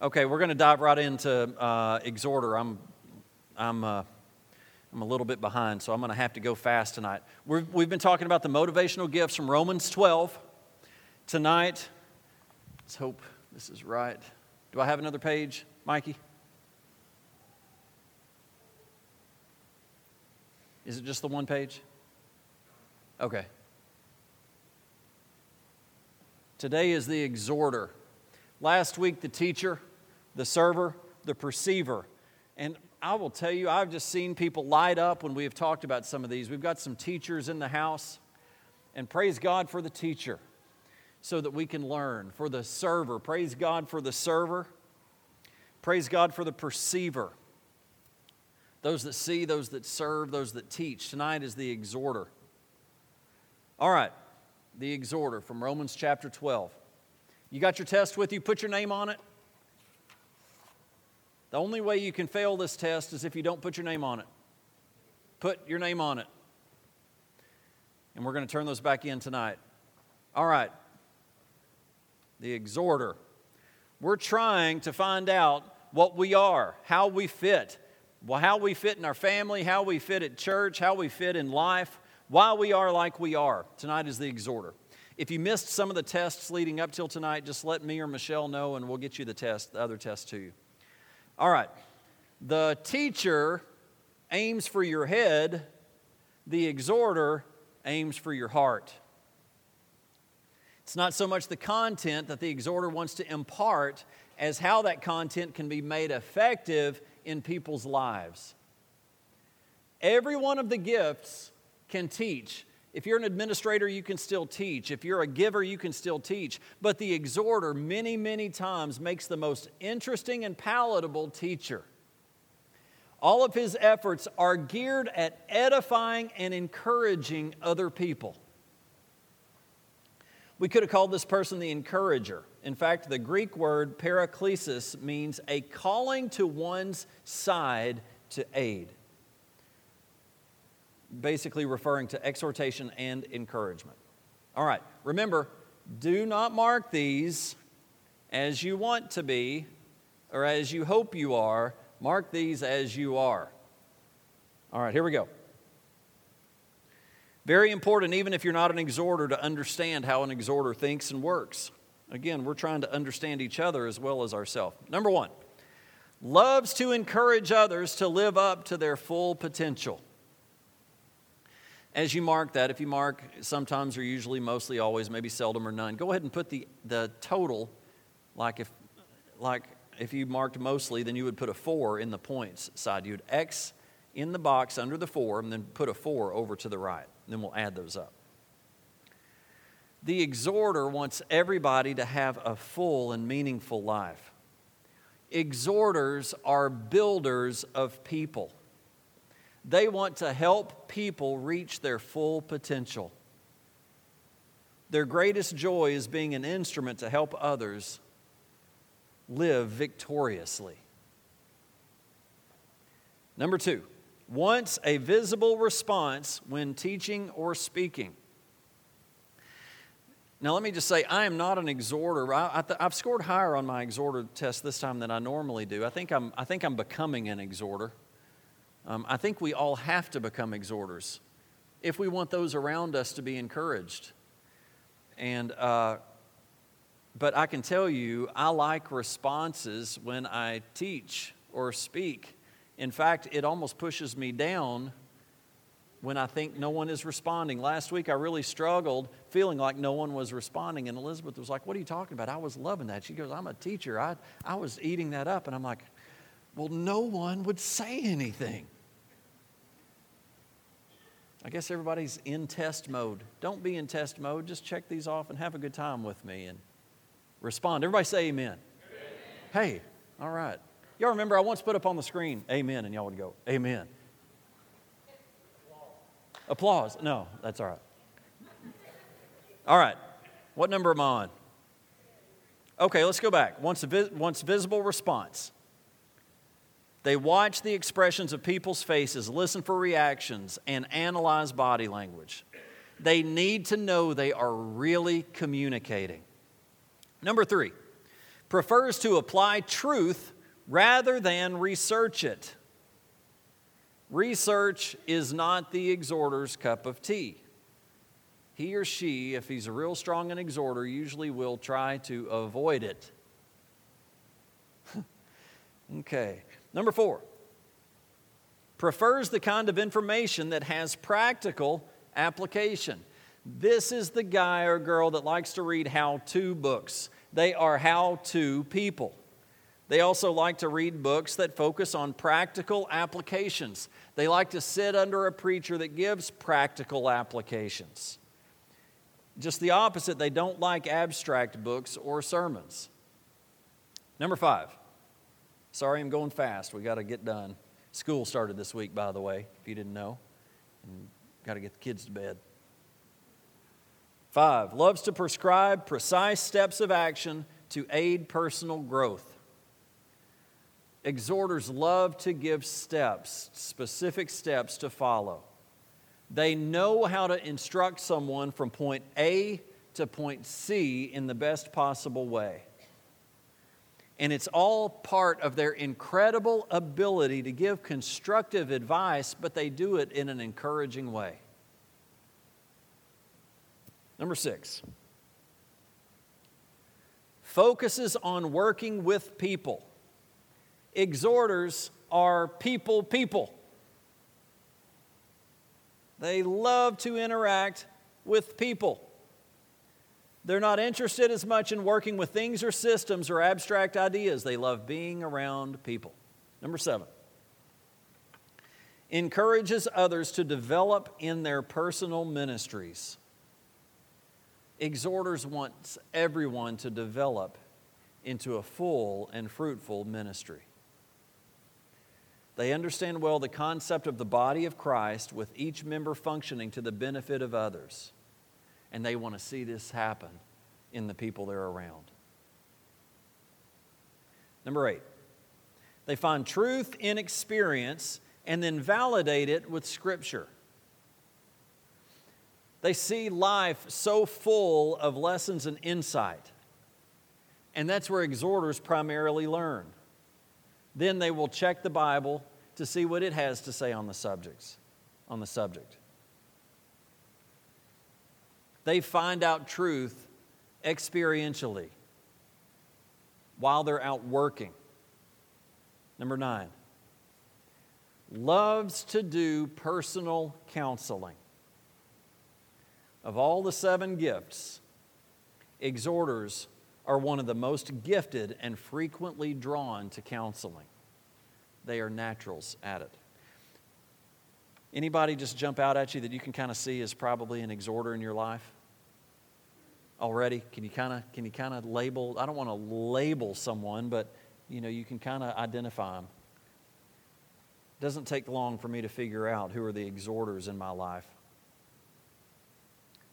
Okay, we're going to dive right into uh, exhorter. I'm, I'm, uh, I'm a little bit behind, so I'm going to have to go fast tonight. we we've been talking about the motivational gifts from Romans 12. Tonight, let's hope this is right. Do I have another page, Mikey? Is it just the one page? Okay. Today is the exhorter. Last week, the teacher the server, the perceiver. And I will tell you, I've just seen people light up when we have talked about some of these. We've got some teachers in the house, and praise God for the teacher so that we can learn. For the server, praise God for the server. Praise God for the perceiver. Those that see, those that serve, those that teach. Tonight is the exhorter. All right, the exhorter from Romans chapter 12. You got your test with you? Put your name on it. The only way you can fail this test is if you don't put your name on it. Put your name on it. And we're going to turn those back in tonight. All right. The exhorter. We're trying to find out what we are, how we fit, well, how we fit in our family, how we fit at church, how we fit in life, why we are like we are. Tonight is the exhorter. If you missed some of the tests leading up till tonight, just let me or Michelle know and we'll get you the test, the other test to you. All right. The teacher aims for your head, the exhorter aims for your heart. It's not so much the content that the exhorter wants to impart as how that content can be made effective in people's lives. Every one of the gifts can teach. If you're an administrator, you can still teach. If you're a giver, you can still teach. But the exhorter, many, many times, makes the most interesting and palatable teacher. All of his efforts are geared at edifying and encouraging other people. We could have called this person the encourager. In fact, the Greek word paraklesis means a calling to one's side to aid basically referring to exhortation and encouragement. All right, remember, do not mark these as you want to be or as you hope you are. Mark these as you are. All right, here we go. Very important, even if you're not an exhorter, to understand how an exhorter thinks and works. Again, we're trying to understand each other as well as ourselves. Number one, loves to encourage others to live up to their full potential as you mark that, if you mark sometimes or usually, mostly, always, maybe seldom or none, go ahead and put the, the total, like if, like if you marked mostly, then you would put a four in the points side. You would X in the box under the four and then put a four over to the right. Then we'll add those up. The exhorter wants everybody to have a full and meaningful life. Exhorters are builders of people. They want to help people reach their full potential. Their greatest joy is being an instrument to help others live victoriously. Number two, wants a visible response when teaching or speaking. Now, let me just say, I am not an exhorter. I, have scored higher on my exhorter test this time than I normally do. I think I'm, I think I'm becoming an exhorter. Um, I think we all have to become exhorters if we want those around us to be encouraged. And, uh, but I can tell you, I like responses when I teach or speak. In fact, it almost pushes me down when I think no one is responding. Last week, I really struggled feeling like no one was responding. And Elizabeth was like, What are you talking about? I was loving that. She goes, I'm a teacher. I, I was eating that up. And I'm like, Well, no one would say anything. I guess everybody's in test mode. Don't be in test mode. Just check these off and have a good time with me and respond. Everybody say amen. amen. Hey, all right. Y'all remember I once put up on the screen, amen, and y'all would go, amen. Applause. Applause. No, that's all right. All right. What number am I on? Okay, let's go back. Once, vis- once visible response. They watch the expressions of people's faces, listen for reactions, and analyze body language. They need to know they are really communicating. Number three, prefers to apply truth rather than research it. Research is not the exhorter's cup of tea. He or she, if he's a real strong an exhorter, usually will try to avoid it. okay. Number four, prefers the kind of information that has practical application. This is the guy or girl that likes to read how to books. They are how to people. They also like to read books that focus on practical applications. They like to sit under a preacher that gives practical applications. Just the opposite, they don't like abstract books or sermons. Number five. Sorry, I'm going fast. We got to get done. School started this week, by the way, if you didn't know. And got to get the kids to bed. Five, loves to prescribe precise steps of action to aid personal growth. Exhorters love to give steps, specific steps to follow. They know how to instruct someone from point A to point C in the best possible way. And it's all part of their incredible ability to give constructive advice, but they do it in an encouraging way. Number six, focuses on working with people. Exhorters are people, people. They love to interact with people. They're not interested as much in working with things or systems or abstract ideas. They love being around people. Number seven, encourages others to develop in their personal ministries. Exhorters want everyone to develop into a full and fruitful ministry. They understand well the concept of the body of Christ with each member functioning to the benefit of others. And they want to see this happen in the people they're around. Number eight, they find truth in experience and then validate it with Scripture. They see life so full of lessons and insight. And that's where exhorters primarily learn. Then they will check the Bible to see what it has to say on the subjects, on the subject. They find out truth experientially while they're out working. Number 9. Loves to do personal counseling. Of all the seven gifts, exhorters are one of the most gifted and frequently drawn to counseling. They are naturals at it. Anybody just jump out at you that you can kind of see is probably an exhorter in your life? Already? Can you kind of can you kind of label I don't want to label someone, but you know, you can kind of identify them. It doesn't take long for me to figure out who are the exhorters in my life.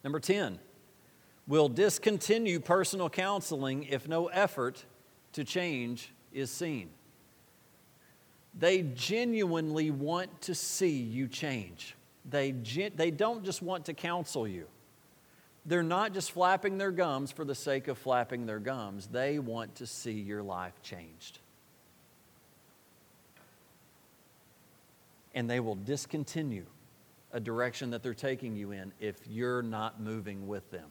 Number 10, will discontinue personal counseling if no effort to change is seen. They genuinely want to see you change. They, gen- they don't just want to counsel you. They're not just flapping their gums for the sake of flapping their gums. They want to see your life changed. And they will discontinue a direction that they're taking you in if you're not moving with them.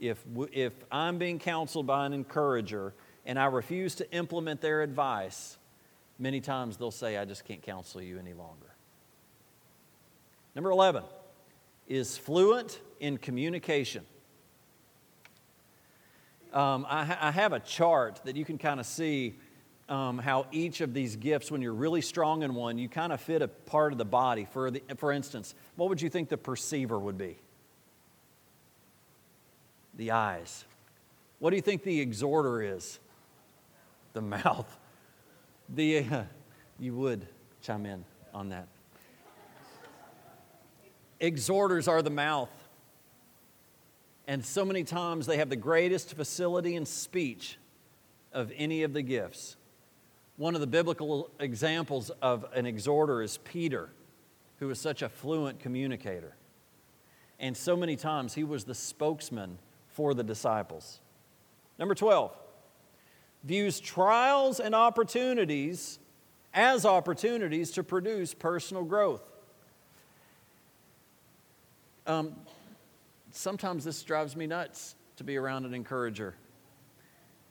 If, if I'm being counseled by an encourager and I refuse to implement their advice, many times they'll say, I just can't counsel you any longer. Number 11 is fluent in communication. Um, I, ha- I have a chart that you can kind of see um, how each of these gifts, when you're really strong in one, you kind of fit a part of the body. For, the, for instance, what would you think the perceiver would be? The eyes. What do you think the exhorter is? The mouth. The, uh, you would chime in on that. Exhorters are the mouth. And so many times they have the greatest facility in speech of any of the gifts. One of the biblical examples of an exhorter is Peter, who was such a fluent communicator. And so many times he was the spokesman for the disciples. Number 12, views trials and opportunities as opportunities to produce personal growth. Um, sometimes this drives me nuts to be around an encourager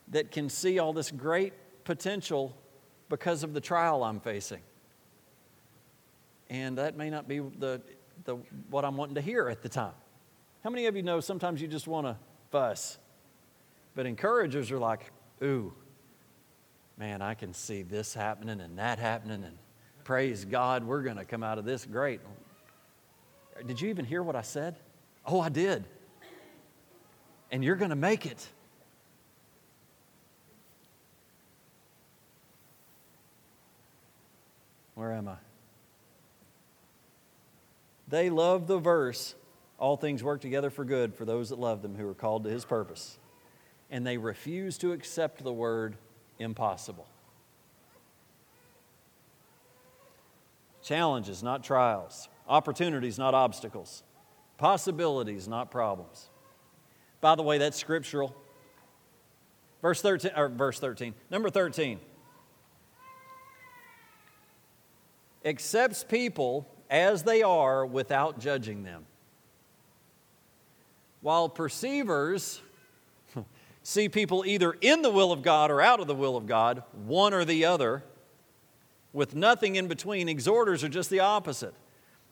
that can see all this great potential because of the trial I'm facing. And that may not be the, the, what I'm wanting to hear at the time. How many of you know sometimes you just want to fuss? But encouragers are like, ooh, man, I can see this happening and that happening, and praise God, we're going to come out of this great. Did you even hear what I said? Oh, I did. And you're going to make it. Where am I? They love the verse, all things work together for good for those that love them who are called to his purpose. And they refuse to accept the word impossible. Challenges, not trials. Opportunities, not obstacles. Possibilities, not problems. By the way, that's scriptural. Verse 13, or verse 13. Number 13. Accepts people as they are without judging them. While perceivers see people either in the will of God or out of the will of God, one or the other, with nothing in between, exhorters are just the opposite.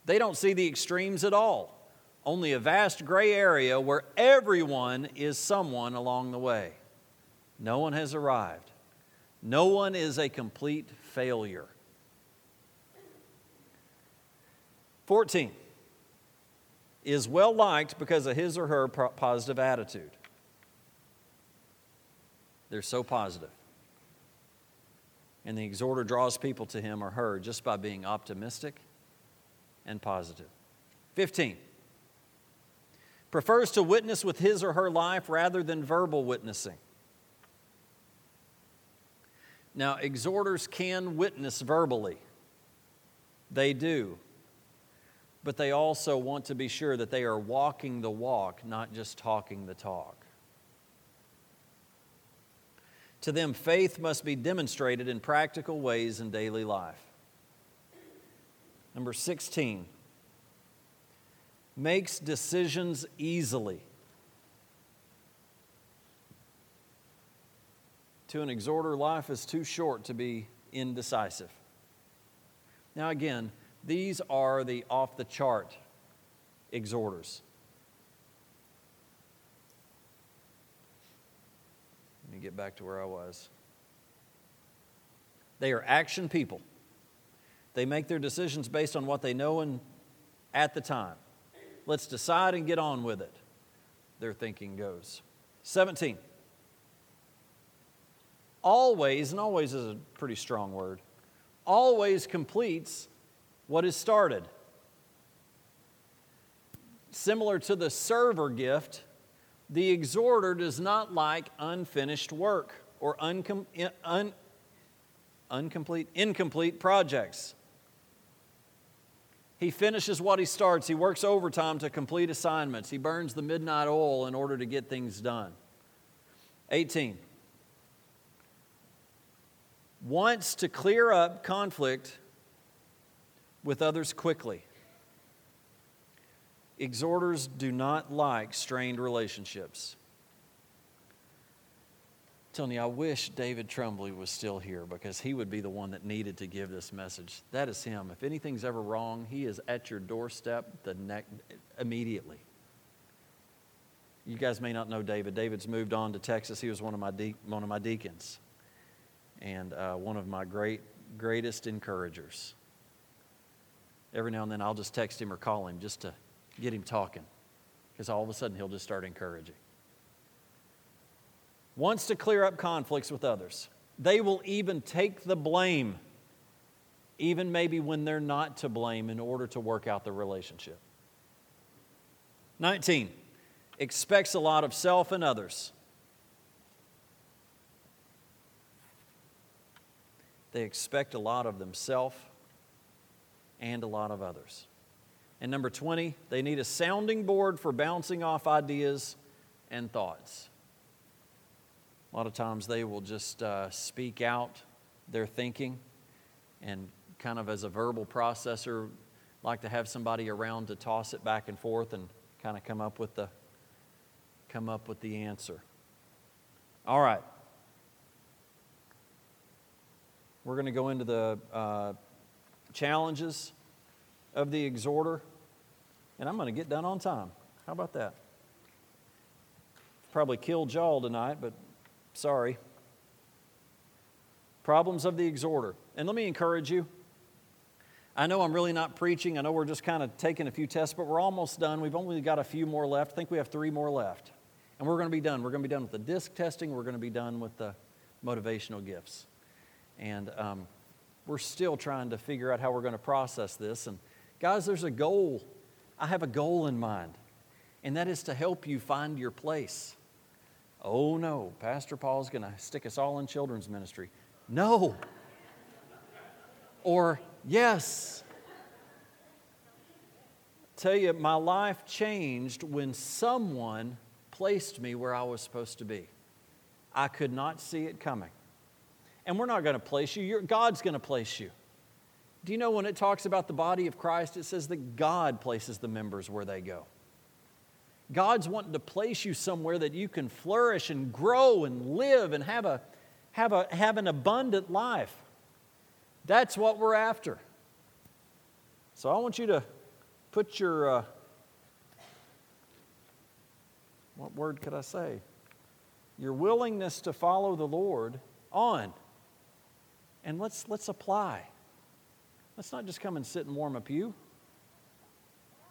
They don't see the extremes at all, only a vast gray area where everyone is someone along the way. No one has arrived, no one is a complete failure. 14 is well liked because of his or her positive attitude. They're so positive. And the exhorter draws people to him or her just by being optimistic and positive. 15. Prefers to witness with his or her life rather than verbal witnessing. Now, exhorters can witness verbally, they do but they also want to be sure that they are walking the walk, not just talking the talk. To them, faith must be demonstrated in practical ways in daily life. Number 16, makes decisions easily. To an exhorter, life is too short to be indecisive. Now, again, these are the off the chart exhorters. Let me get back to where I was. They are action people. They make their decisions based on what they know and at the time. Let's decide and get on with it, their thinking goes. 17. Always, and always is a pretty strong word, always completes what is started. Similar to the server gift, the exhorter does not like unfinished work or uncom- un- incomplete, incomplete projects. He finishes what he starts. He works overtime to complete assignments. He burns the midnight oil in order to get things done. 18. Wants to clear up conflict with others quickly. Exhorters do not like strained relationships. Telling you, I wish David Trumbly was still here because he would be the one that needed to give this message. That is him. If anything's ever wrong, he is at your doorstep the next immediately. You guys may not know David. David's moved on to Texas. He was one of my, de- one of my deacons and uh, one of my great, greatest encouragers every now and then I'll just text him or call him just to get him talking because all of a sudden he'll just start encouraging. Wants to clear up conflicts with others. They will even take the blame, even maybe when they're not to blame, in order to work out the relationship. 19. Expects a lot of self and others. They expect a lot of themselves and a lot of others. And number 20, they need a sounding board for bouncing off ideas and thoughts. A lot of times they will just uh, speak out their thinking and kind of as a verbal processor, like to have somebody around to toss it back and forth and kind of come up with the come up with the answer. All right. We're going to go into the uh, challenges of the exhorter, and I'm going to get done on time. How about that? Probably killed y'all tonight, but sorry. Problems of the exhorter. And let me encourage you. I know I'm really not preaching. I know we're just kind of taking a few tests, but we're almost done. We've only got a few more left. I think we have three more left. And we're going to be done. We're going to be done with the disc testing. We're going to be done with the motivational gifts. And um, we're still trying to figure out how we're going to process this. And guys, there's a goal. I have a goal in mind, and that is to help you find your place. Oh no, Pastor Paul's going to stick us all in children's ministry. No. Or yes. Tell you, my life changed when someone placed me where I was supposed to be. I could not see it coming. And we're not going to place you, You're, God's going to place you. Do you know when it talks about the body of Christ, it says that God places the members where they go? God's wanting to place you somewhere that you can flourish and grow and live and have, a, have, a, have an abundant life. That's what we're after. So I want you to put your, uh, what word could I say? Your willingness to follow the Lord on. And let's, let's apply. Let's not just come and sit and warm a pew.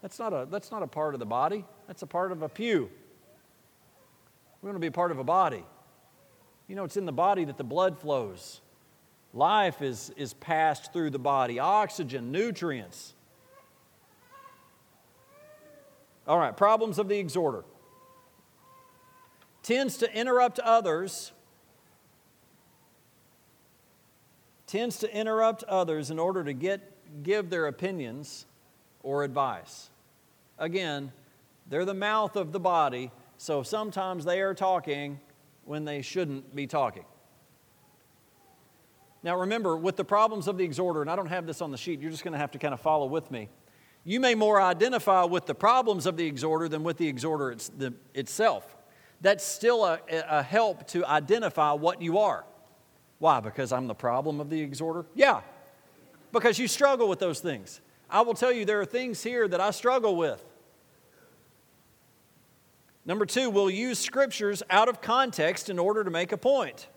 That's not a, that's not a part of the body, that's a part of a pew. We want to be a part of a body. You know, it's in the body that the blood flows. Life is, is passed through the body, oxygen, nutrients. All right, problems of the exhorter. Tends to interrupt others tends to interrupt others in order to get, give their opinions or advice. Again, they're the mouth of the body, so sometimes they are talking when they shouldn't be talking. Now, remember, with the problems of the exhorter, and I don't have this on the sheet, you're just going to have to kind of follow with me. You may more identify with the problems of the exhorter than with the exhorter it's the, itself. That's still a, a help to identify what you are. Why? Because I'm the problem of the exhorter? Yeah, because you struggle with those things. I will tell you, there are things here that I struggle with. Number two, we'll use scriptures out of context in order to make a point.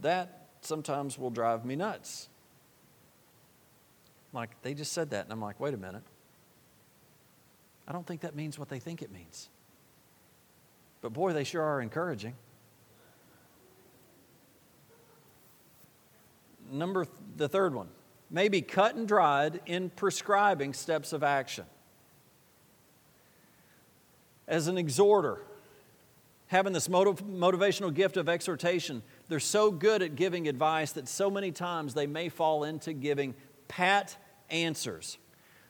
That sometimes will drive me nuts. Like, they just said that, and I'm like, wait a minute. I don't think that means what they think it means. But boy, they sure are encouraging. number th- the third one may be cut and dried in prescribing steps of action. As an exhorter, having this motiv- motivational gift of exhortation, they're so good at giving advice that so many times they may fall into giving pat answers.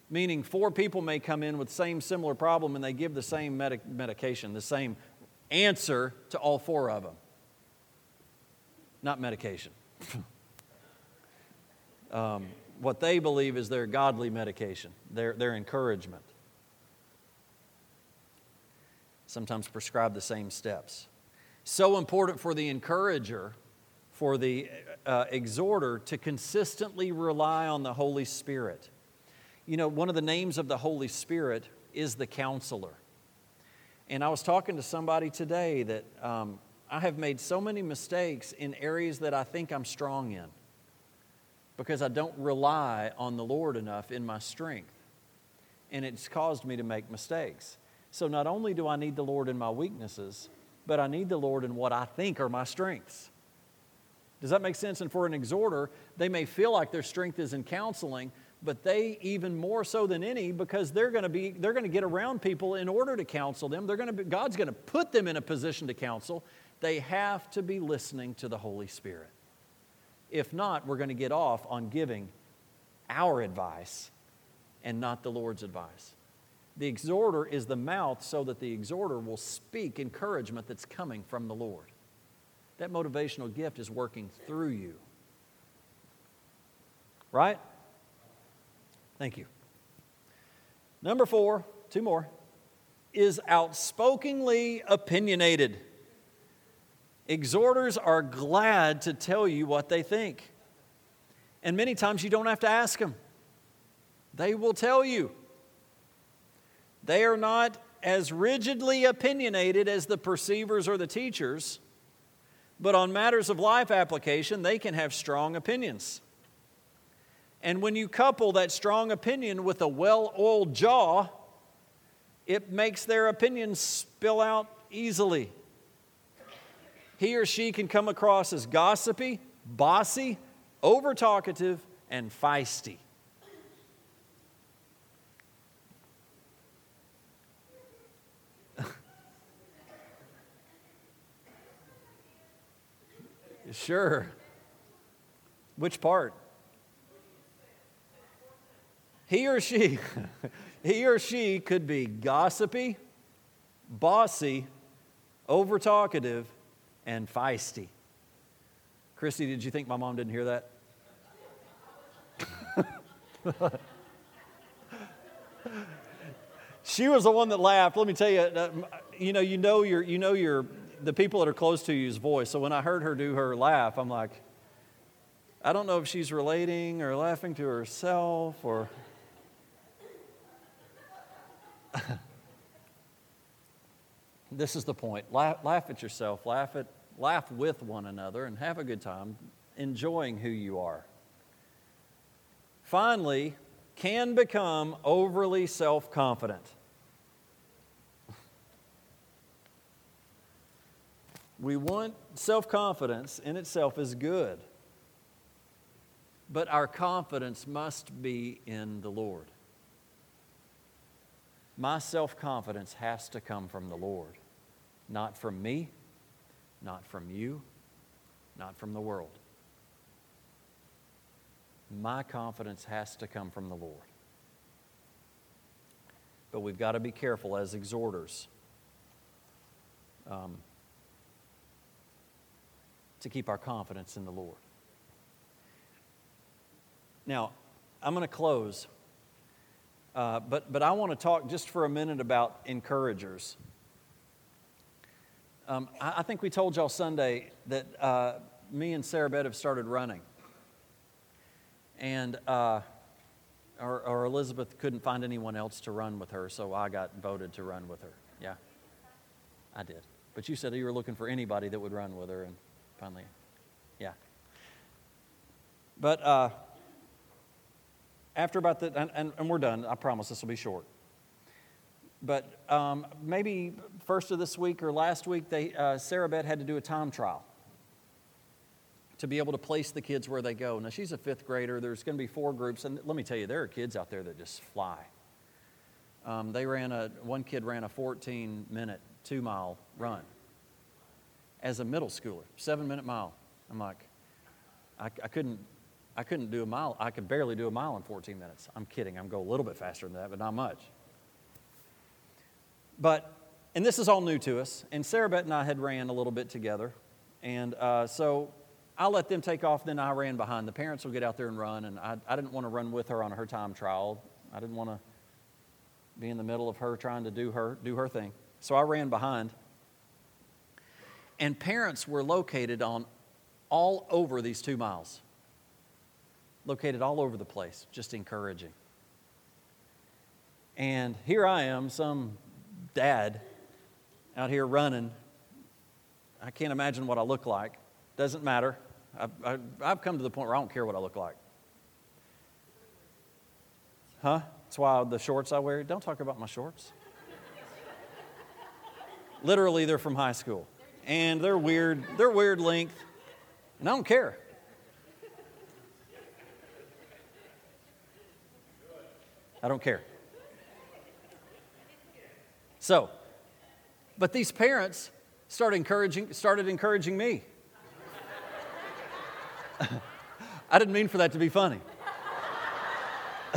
Meaning, four people may come in with the same similar problem and they give the same medic- medication, the same answer to all four of them. Not medication. um, what they believe is their godly medication, their, their encouragement. Sometimes prescribe the same steps. So important for the encourager, for the uh, exhorter to consistently rely on the Holy Spirit. You know, one of the names of the Holy Spirit is the counselor. And I was talking to somebody today that um, I have made so many mistakes in areas that I think I'm strong in because I don't rely on the Lord enough in my strength. And it's caused me to make mistakes. So not only do I need the Lord in my weaknesses, but I need the Lord in what I think are my strengths. Does that make sense? And for an exhorter, they may feel like their strength is in counseling, but they even more so than any because they're going to be they're going to get around people in order to counsel them. They're going to be, God's going to put them in a position to counsel. They have to be listening to the Holy Spirit. If not, we're going to get off on giving our advice and not the Lord's advice. The exhorter is the mouth so that the exhorter will speak encouragement that's coming from the Lord. That motivational gift is working through you. Right? Thank you. Number four, two more, is outspokenly opinionated. Exhorters are glad to tell you what they think. And many times you don't have to ask them, they will tell you. They are not as rigidly opinionated as the perceivers or the teachers, but on matters of life application, they can have strong opinions. And when you couple that strong opinion with a well oiled jaw, it makes their opinions spill out easily. He or she can come across as gossipy, bossy, over talkative, and feisty. Sure. Which part? He or she, he or she could be gossipy, bossy, over talkative, and feisty. Christy, did you think my mom didn't hear that? she was the one that laughed. Let me tell you, uh, you know, you know your, you know your, the people that are close to you's voice. So when I heard her do her laugh, I'm like, I don't know if she's relating or laughing to herself or. this is the point. Laugh, laugh at yourself. Laugh at laugh with one another, and have a good time enjoying who you are. Finally, can become overly self confident. We want self confidence in itself is good, but our confidence must be in the Lord. My self confidence has to come from the Lord, not from me, not from you, not from the world. My confidence has to come from the Lord. But we've got to be careful as exhorters um, to keep our confidence in the Lord. Now, I'm going to close, uh, but, but I want to talk just for a minute about encouragers. Um, I, I, think we told y'all Sunday that uh, me and Sarah Beth have started running. And uh, or, or, Elizabeth couldn't find anyone else to run with her, so I got voted to run with her. Yeah, I did. But you said you were looking for anybody that would run with her, and finally, yeah. But uh, after about the, and, and, and we're done, I promise this will be short but um, maybe first of this week or last week, they, uh, Sarah Beth had to do a time trial to be able to place the kids where they go. Now, she's a fifth grader. There's going to be four groups. And let me tell you, there are kids out there that just fly. Um, they ran a, one kid ran a 14 minute, two mile run as a middle schooler, seven minute mile. I'm like, I, I couldn't. I couldn't do a mile. I could barely do a mile in 14 minutes. I'm kidding. I'm going a little bit faster than that, but not much. But, and this is all new to us, and Sarah Beth and I had ran a little bit together. And uh, so I let them take off, then I ran behind. The parents will get out there and run, and I, I didn't want to run with her on her time trial. I didn't want to be in the middle of her trying to do her, do her thing. So I ran behind. And parents were located on all over these two miles, located all over the place, just encouraging. And here I am, some dad out here running. I can't imagine what I look like. Doesn't matter. I've, I've, come to the point where I don't care what I look like. Huh? That's why the shorts I wear, don't talk about my shorts. Literally, they're from high school. And they're weird, they're weird length. And I don't care. I don't care. So, but these parents started encouraging, started encouraging me. I didn't mean for that to be funny.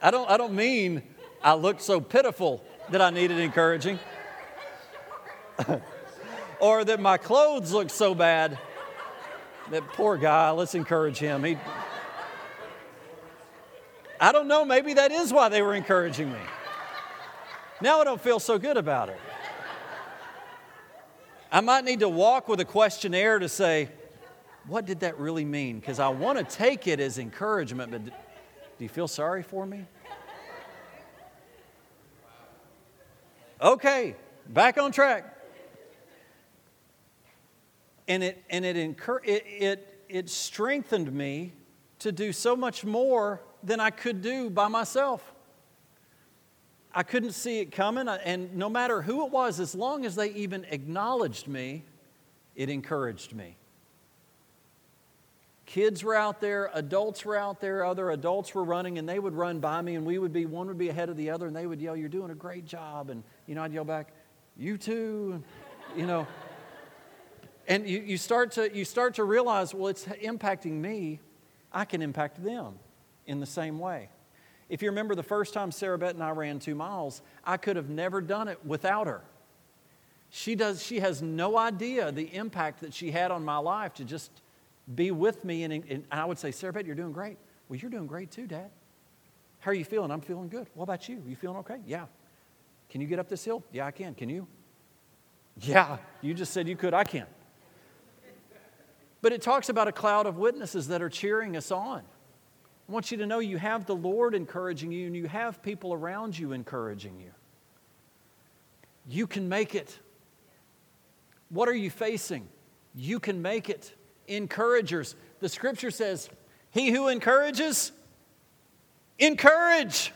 I don't, I don't mean I looked so pitiful that I needed encouraging, or that my clothes look so bad that poor guy, let's encourage him. He, I don't know, maybe that is why they were encouraging me. Now I don't feel so good about it. I might need to walk with a questionnaire to say, what did that really mean? Because I want to take it as encouragement, but do you feel sorry for me? Okay, back on track. And it, and it, incur- it, it, it strengthened me to do so much more than I could do by myself. I couldn't see it coming, and no matter who it was, as long as they even acknowledged me, it encouraged me. Kids were out there, adults were out there, other adults were running, and they would run by me, and we would be, one would be ahead of the other, and they would yell, You're doing a great job. And, you know, I'd yell back, You too. And, you know, and you, you, start to, you start to realize, well, it's impacting me. I can impact them in the same way. If you remember the first time Sarah Beth and I ran two miles, I could have never done it without her. She, does, she has no idea the impact that she had on my life to just be with me. And, and I would say, Sarah Beth, you're doing great. Well, you're doing great too, Dad. How are you feeling? I'm feeling good. What about you? You feeling okay? Yeah. Can you get up this hill? Yeah, I can. Can you? Yeah. You just said you could. I can. But it talks about a cloud of witnesses that are cheering us on. I want you to know you have the Lord encouraging you and you have people around you encouraging you. You can make it. What are you facing? You can make it. Encouragers. The scripture says, He who encourages, encourage.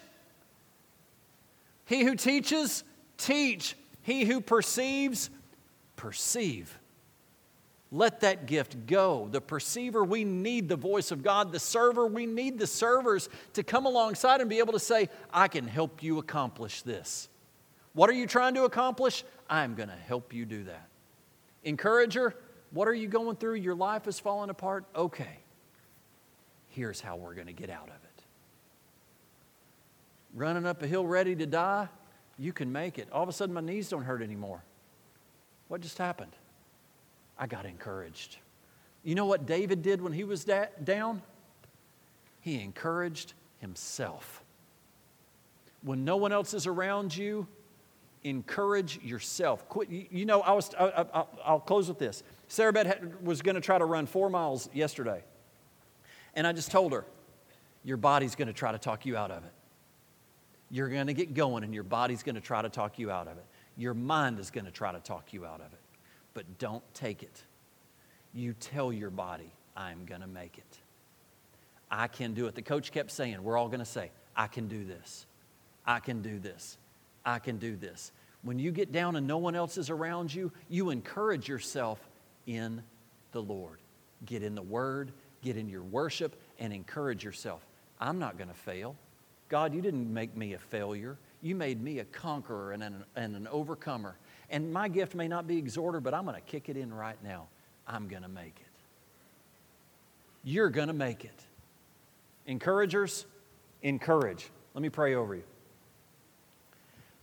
He who teaches, teach. He who perceives, perceive. Let that gift go. The perceiver, we need the voice of God. The server, we need the servers to come alongside and be able to say, I can help you accomplish this. What are you trying to accomplish? I'm going to help you do that. Encourager, what are you going through? Your life is falling apart? Okay. Here's how we're going to get out of it. Running up a hill ready to die? You can make it. All of a sudden, my knees don't hurt anymore. What just happened? I got encouraged. You know what David did when he was da- down? He encouraged himself. When no one else is around you, encourage yourself. Quit, you, know, I was, I, will close with this. Sarah Beth was going to try to run four miles yesterday. And I just told her, your body's going to try to talk you out of it. You're going to get going, and your body's going to try to talk you out of it. Your mind is going to try to talk you out of it but don't take it. You tell your body, I'm going to make it. I can do it. The coach kept saying, We're all going to say, I can do this. I can do this. I can do this. When you get down and no one else is around you, you encourage yourself in the Lord. Get in the Word, get in your worship, and encourage yourself. I'm not going to fail. God, you didn't make me a failure. You made me a conqueror and an, and an overcomer. And my gift may not be exhorter, but I'm going to kick it in right now. I'm going to make it. You're going to make it. Encouragers, encourage. Let me pray over you.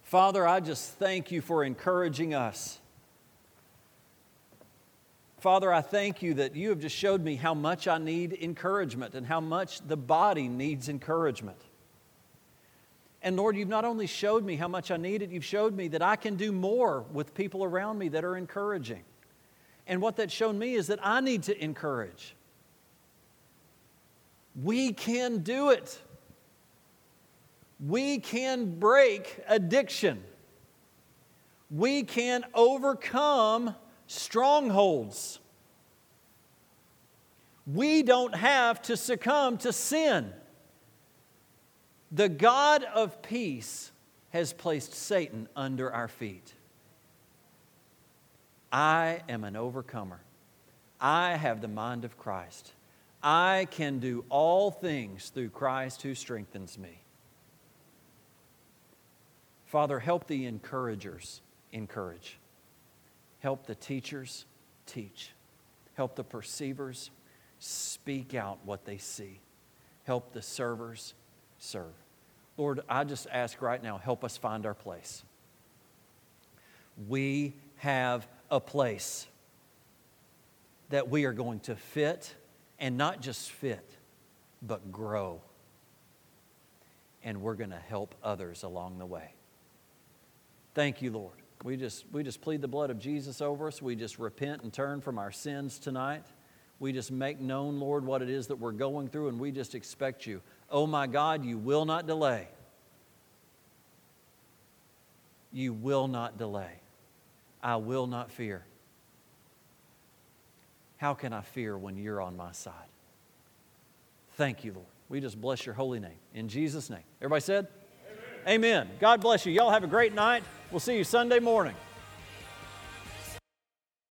Father, I just thank you for encouraging us. Father, I thank you that you have just showed me how much I need encouragement and how much the body needs encouragement. And Lord, you've not only showed me how much I need it, you've showed me that I can do more with people around me that are encouraging. And what that's shown me is that I need to encourage. We can do it. We can break addiction. We can overcome strongholds. We don't have to succumb to sin. The God of peace has placed Satan under our feet. I am an overcomer. I have the mind of Christ. I can do all things through Christ who strengthens me. Father, help the encouragers encourage. Help the teachers teach. Help the perceivers speak out what they see. Help the servers serve. Lord, I just ask right now, help us find our place. We have a place that we are going to fit, and not just fit, but grow. And we're going to help others along the way. Thank you, Lord. We just, we just plead the blood of Jesus over us. We just repent and turn from our sins tonight. We just make known, Lord, what it is that we're going through, and we just expect you. Oh my God, you will not delay. You will not delay. I will not fear. How can I fear when you're on my side? Thank you, Lord. We just bless your holy name. In Jesus' name. Everybody said? Amen. Amen. God bless you. Y'all have a great night. We'll see you Sunday morning.